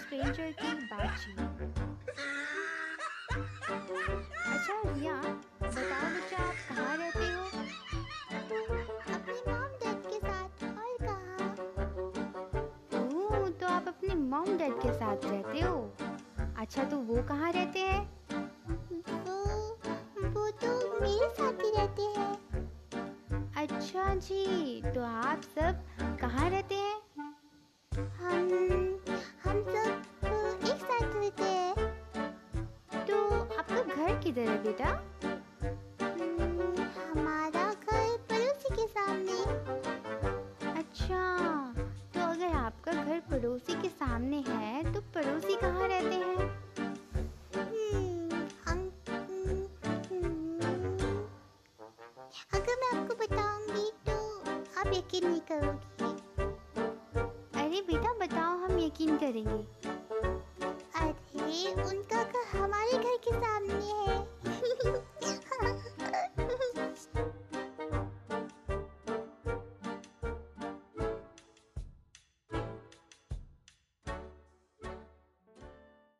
Stranger की बातचीत अच्छा रिया बताओ बच्चा आप कहाँ रहते हो? अपने मॉम डैड के साथ और कहाँ? ओह तो आप अपने मॉम डैड के साथ रहते हो? अच्छा तो वो कहाँ रहते हैं? वो वो तो मेरे साथ ही रहते हैं। अच्छा जी तो आप सब कहाँ रहते हैं? किधर है बेटा? हम्म, हमारा घर पड़ोसी के सामने। अच्छा तो अगर आपका घर पड़ोसी के सामने है तो पड़ोसी कहाँ रहते हैं? हम्म, अं- अगर मैं आपको बताऊँगी तो आप यकीन नहीं करोगी। अरे बेटा बताओ हम यकीन करेंगे। अरे उनका घर हमारे